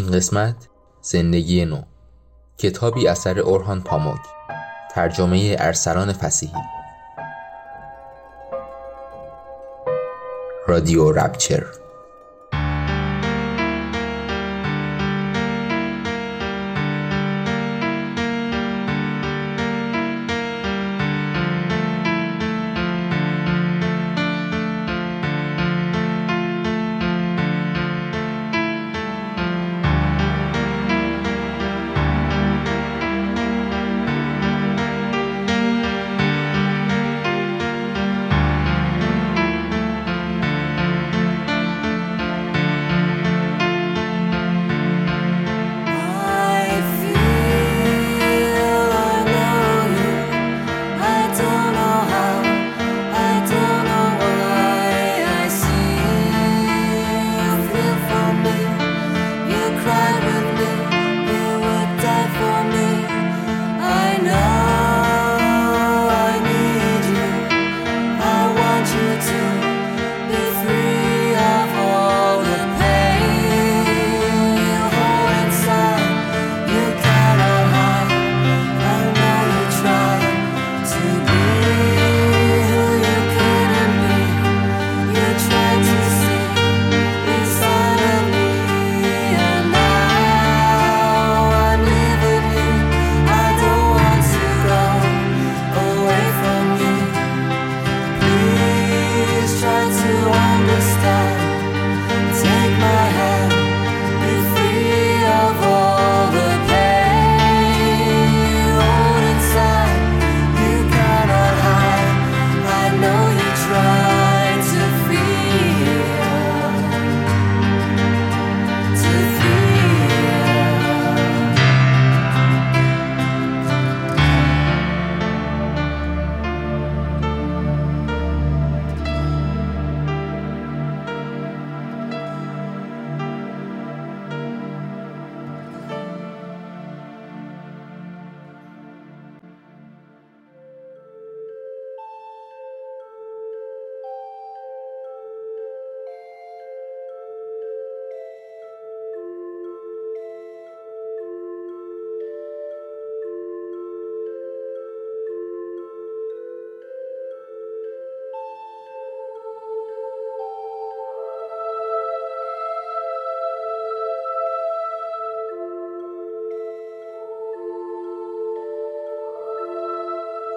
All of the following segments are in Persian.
این قسمت زندگی نو کتابی اثر اورهان پاموک ترجمه ارسلان فسیحی. رادیو رپچر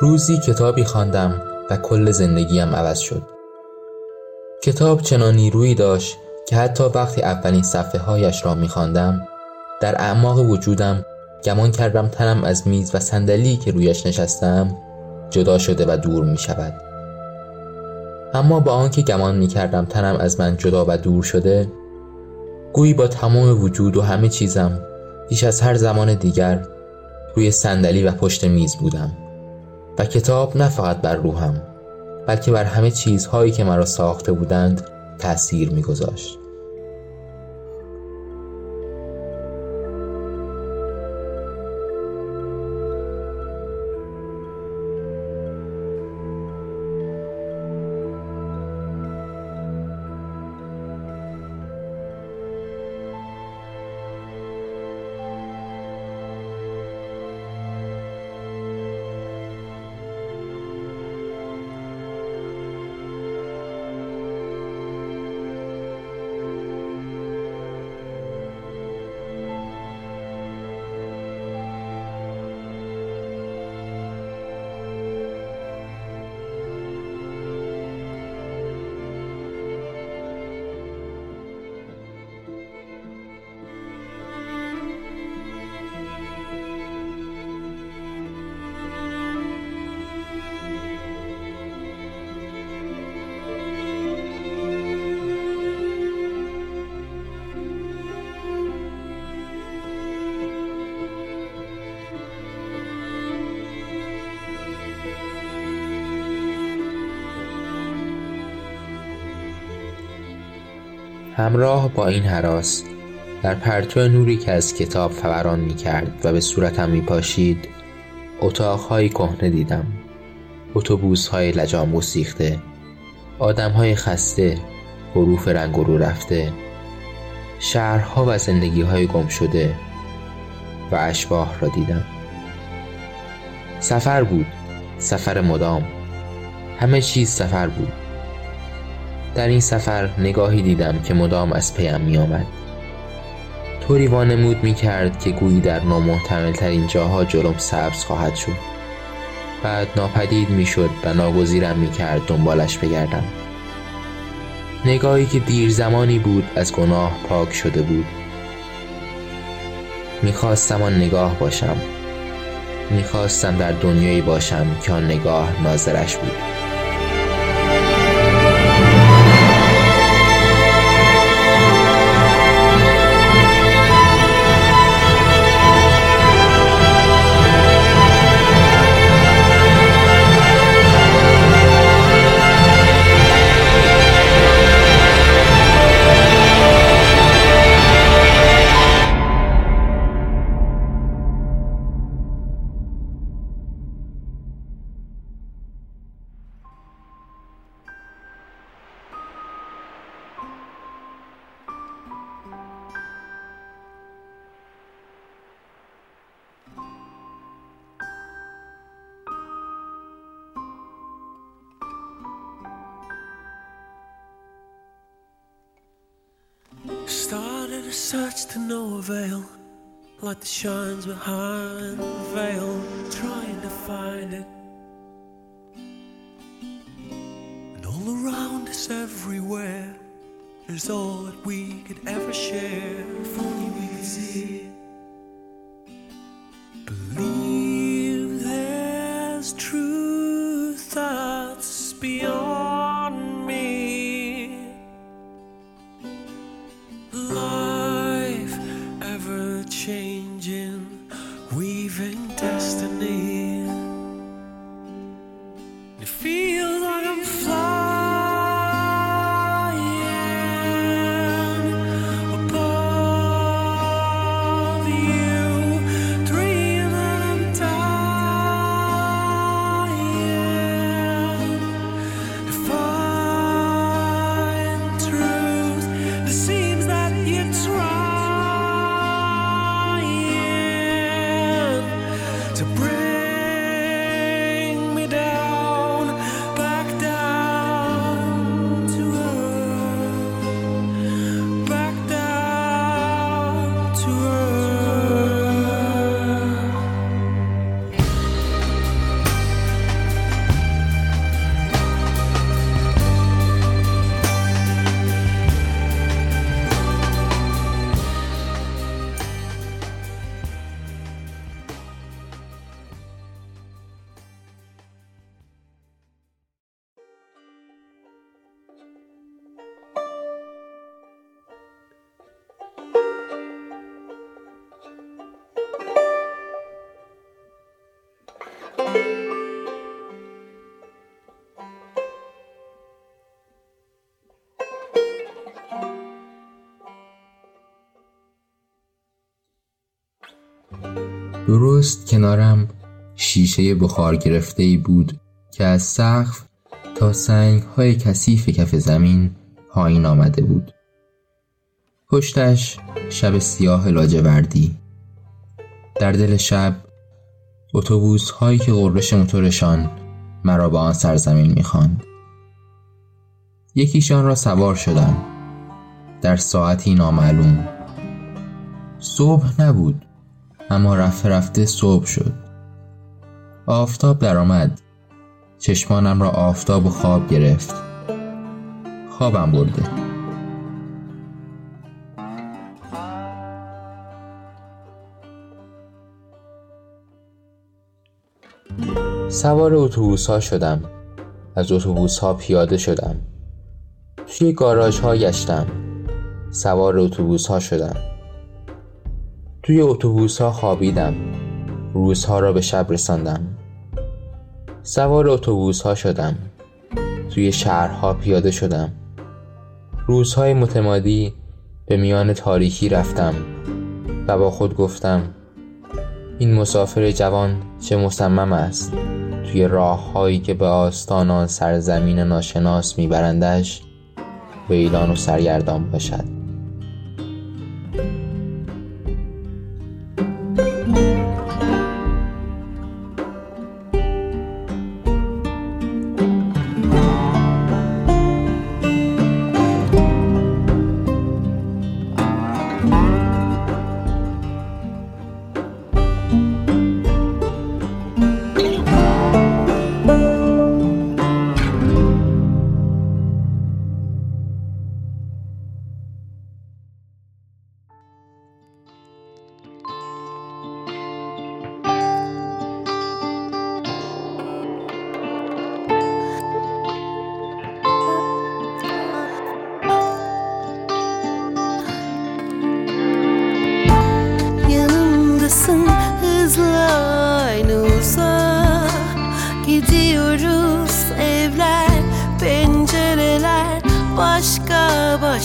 روزی کتابی خواندم و کل زندگیم عوض شد. کتاب چنان نیرویی داشت که حتی وقتی اولین صفحه هایش را می در اعماق وجودم گمان کردم تنم از میز و صندلی که رویش نشستم جدا شده و دور می شود اما با آنکه گمان می کردم تنم از من جدا و دور شده گویی با تمام وجود و همه چیزم بیش از هر زمان دیگر روی صندلی و پشت میز بودم. و کتاب نه فقط بر روحم بلکه بر همه چیزهایی که مرا ساخته بودند تأثیر میگذاشت. همراه با این حراس در پرتو نوری که از کتاب فوران می کرد و به صورتم می پاشید اتاقهای کهنه دیدم. اتوبوس های لجام سیخته آدم های خسته حروف رنگ رو رفته شهرها و زندگی های گم شده و اشباه را دیدم. سفر بود سفر مدام. همه چیز سفر بود. در این سفر نگاهی دیدم که مدام از پیم می آمد طوری وانمود می کرد که گویی در نامحتمل ترین جاها جلوم سبز خواهد شد. بعد ناپدید می شد و ناگزیرم می کرد دنبالش بگردم. نگاهی که دیر زمانی بود از گناه پاک شده بود. می‌خواستم آن نگاه باشم. می‌خواستم در دنیایی باشم که آن نگاه ناظرش بود. Search to no avail. Light that shines behind the veil, trying to find it. And all around us, everywhere, is all that we could ever share. If only we could see درست کنارم شیشه بخار گرفته ای بود که از سقف تا سنگ های کثیف کف زمین پایین آمده بود. پشتش شب سیاه لاجوردی. در دل شب اتوبوس هایی که غرش موتورشان مرا به آن سرزمین می‌خواند. یکیشان را سوار شدم. در ساعتی نامعلوم. صبح نبود. اما رفته رفته صبح شد. آفتاب درآمد. چشمانم را آفتاب و خواب گرفت. خوابم برده. سوار اتوبوس ها شدم. از اتوبوس ها پیاده شدم. توی گاراژ ها گشتم. سوار اتوبوس ها شدم. توی اتوبوس ها خوابیدم. روزها را به شب رساندم. سوار اتوبوس ها شدم. توی شهرها پیاده شدم. روزهای متمادی به میان تاریکی رفتم و با خود گفتم این مسافر جوان چه مصمم است؟ توی راههایی که به آستان آن سرزمین ناشناس میبرندش ویلان و سرگردان باشد.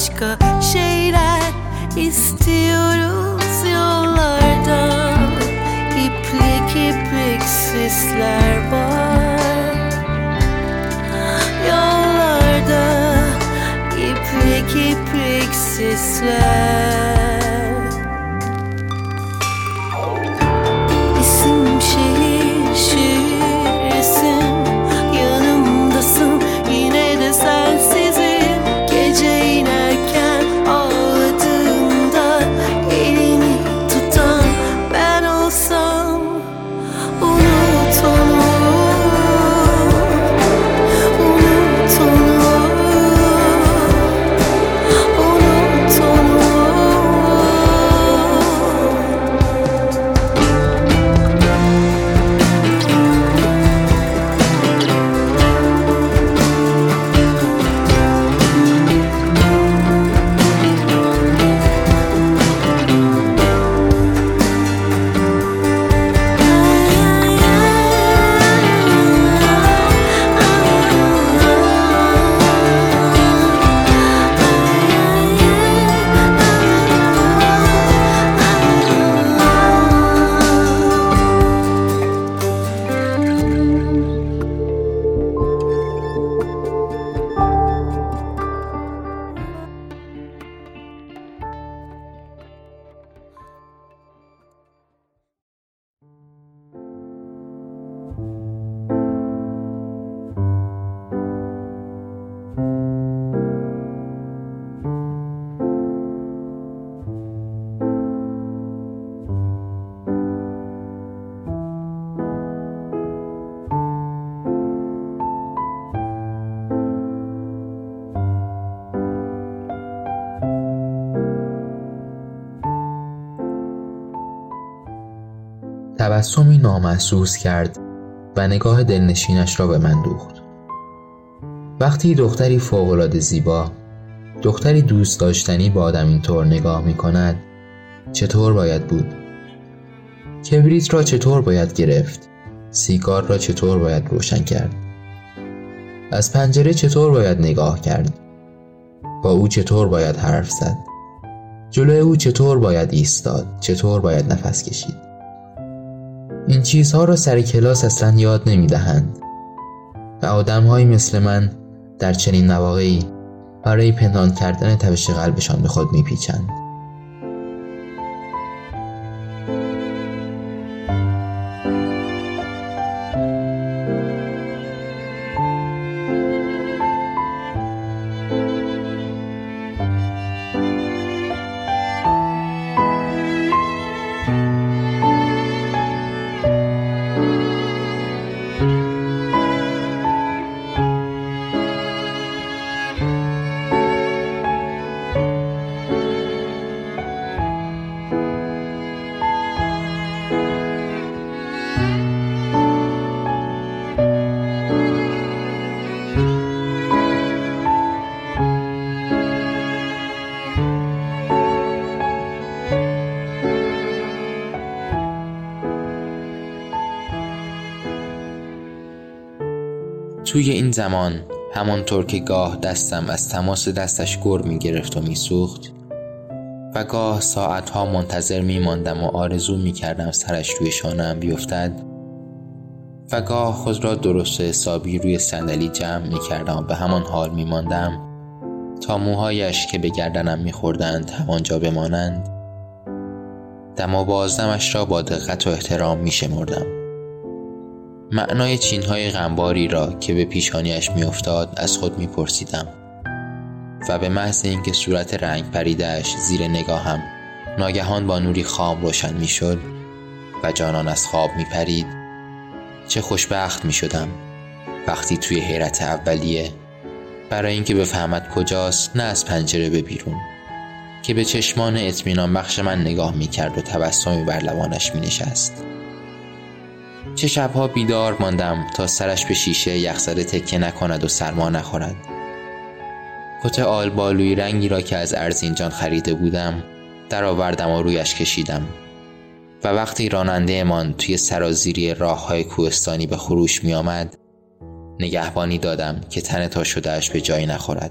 Başka şeyler istiyoruz yollardan İplik iplik sisler var. Yollarda iplik iplik sisler تبسمی نامحسوس کرد و نگاه دلنشینش را به من دوخت وقتی دختری فوقالعاده زیبا دختری دوست داشتنی با آدم اینطور نگاه می کند چطور باید بود؟ کبریت را چطور باید گرفت؟ سیگار را چطور باید روشن کرد؟ از پنجره چطور باید نگاه کرد؟ با او چطور باید حرف زد؟ جلوی او چطور باید ایستاد؟ چطور باید نفس کشید؟ این چیزها را سر کلاس اصلا یاد نمی دهند و آدمهایی مثل من در چنین مواقعی برای پنهان کردن تبش قلبشان به خود می توی این زمان همانطور که گاه دستم از تماس دستش گر می گرفت و می سوخت و گاه ساعتها منتظر می ماندم و آرزو می کردم سرش روی شانم بیفتد و گاه خود را درست حسابی روی صندلی جمع می کردم و به همان حال می ماندم تا موهایش که به گردنم می خوردند همانجا بمانند. دم و بازدمش را با دقت و احترام می شمردم معنای چینهای غمباری را که به پیشانیش میافتاد از خود میپرسیدم و به محض اینکه صورت رنگ پریدهش زیر نگاهم ناگهان با نوری خام روشن می‌شد و جانان از خواب میپرید. چه خوشبخت می‌شدم وقتی توی حیرت اولیه برای اینکه بفهمد کجاست نه از پنجره به بیرون که به چشمان اطمینان بخش من نگاه می‌کرد و تبسمی بر لبانش مینشست. چه شبها بیدار ماندم تا سرش به شیشه یخزده تکه نکند و سرما نخورد. کت آلبالوی رنگی را که از ارزینجان خریده بودم درآوردم و رویش کشیدم. و وقتی راننده من توی سرازیری راه های کوهستانی به خروش می آمد نگهبانی دادم که تن تا شدهش به جایی نخورد.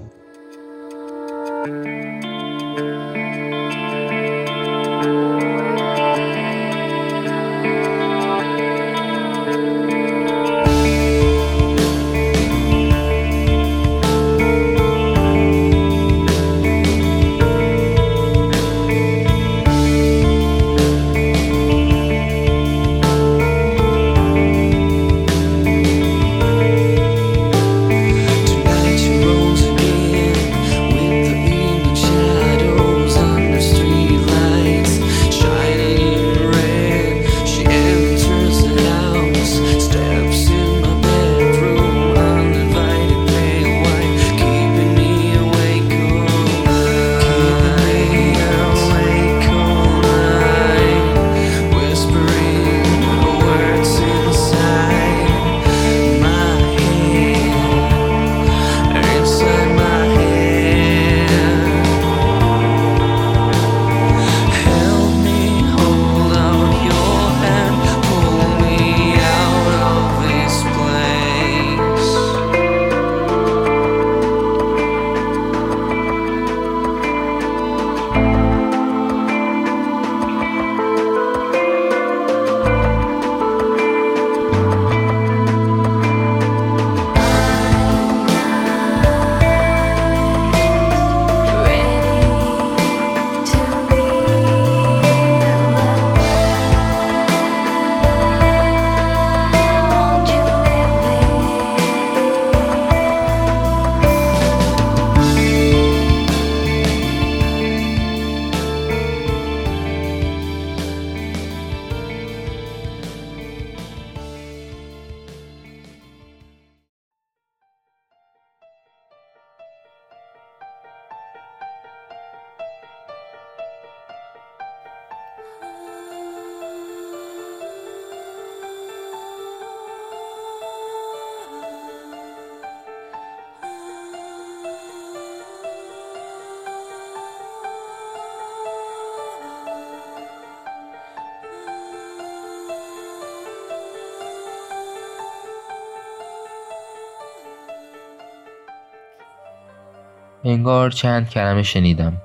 انگار چند کلمه شنیدم.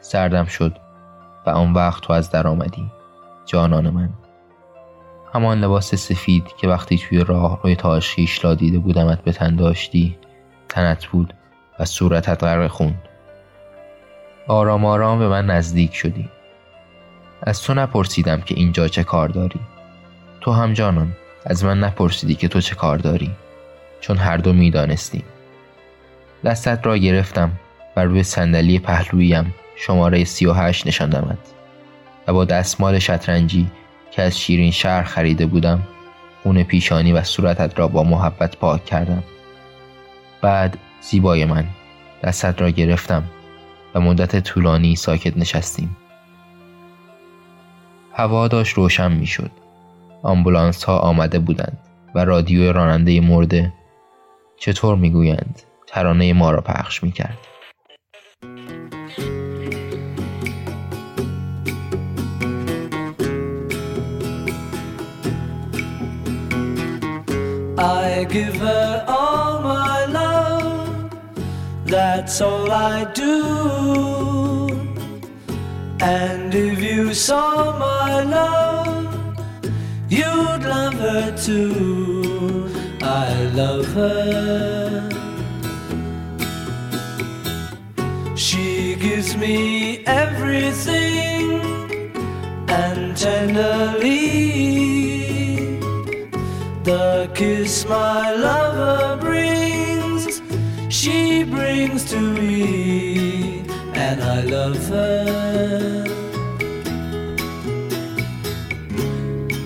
سردم شد و آن وقت تو از در آمدی جانان من. همان لباس سفید که وقتی توی راه روی تاشیش لا دیده بودمت به تن داشتی تنت بود و صورتت غرق خون آرام آرام به من نزدیک شدی. از تو نپرسیدم که اینجا چه کار داری. تو هم جانان از من نپرسیدی که تو چه کار داری. چون هر دو می‌دانستیم. دستت را گرفتم و روی صندلی پهلویم شماره سی و هشت نشاندمت و با دستمال شطرنجی که از شیرین شهر خریده بودم خون پیشانی و صورتت را با محبت پاک کردم. بعد زیبای من دستت را گرفتم و مدت طولانی ساکت نشستیم. هوا داشت روشن می شد آمبولانس ها آمده بودند و رادیو راننده مرده چطور می‌گویند؟ ترانه ما را پخش می کرد. I give her all my love, that's all I do. And if you saw my love, you'd love her too. I love her. Gives me everything and tenderly the kiss my lover brings, she brings to me, and I love her.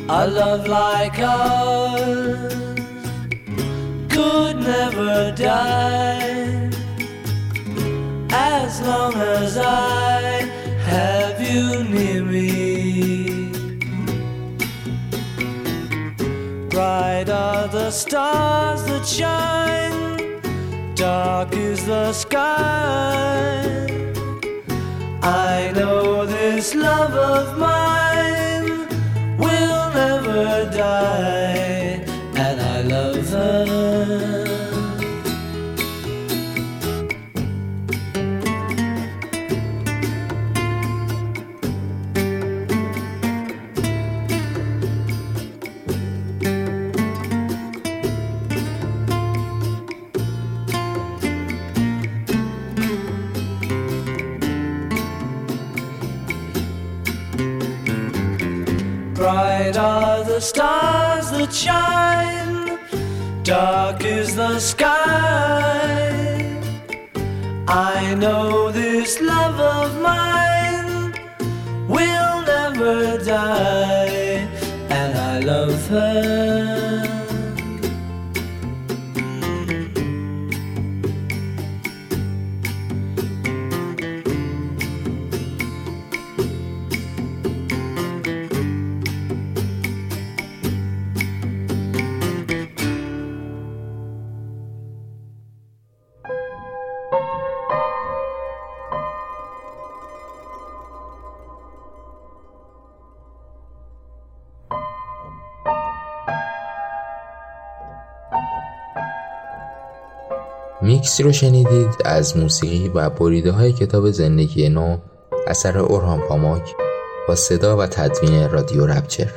A love like ours could never die as long as I have you near me. Bright are the stars that shine, dark is the sky. I know this love of mine will never die, Bright are the stars that shine, dark is the sky. I know this love of mine will never die, and I love her. میکسی رو شنیدید از موسیقی و بریده های کتاب زندگی نو اثر اورهان پاماک با صدا و تدوین رادیو رپچر.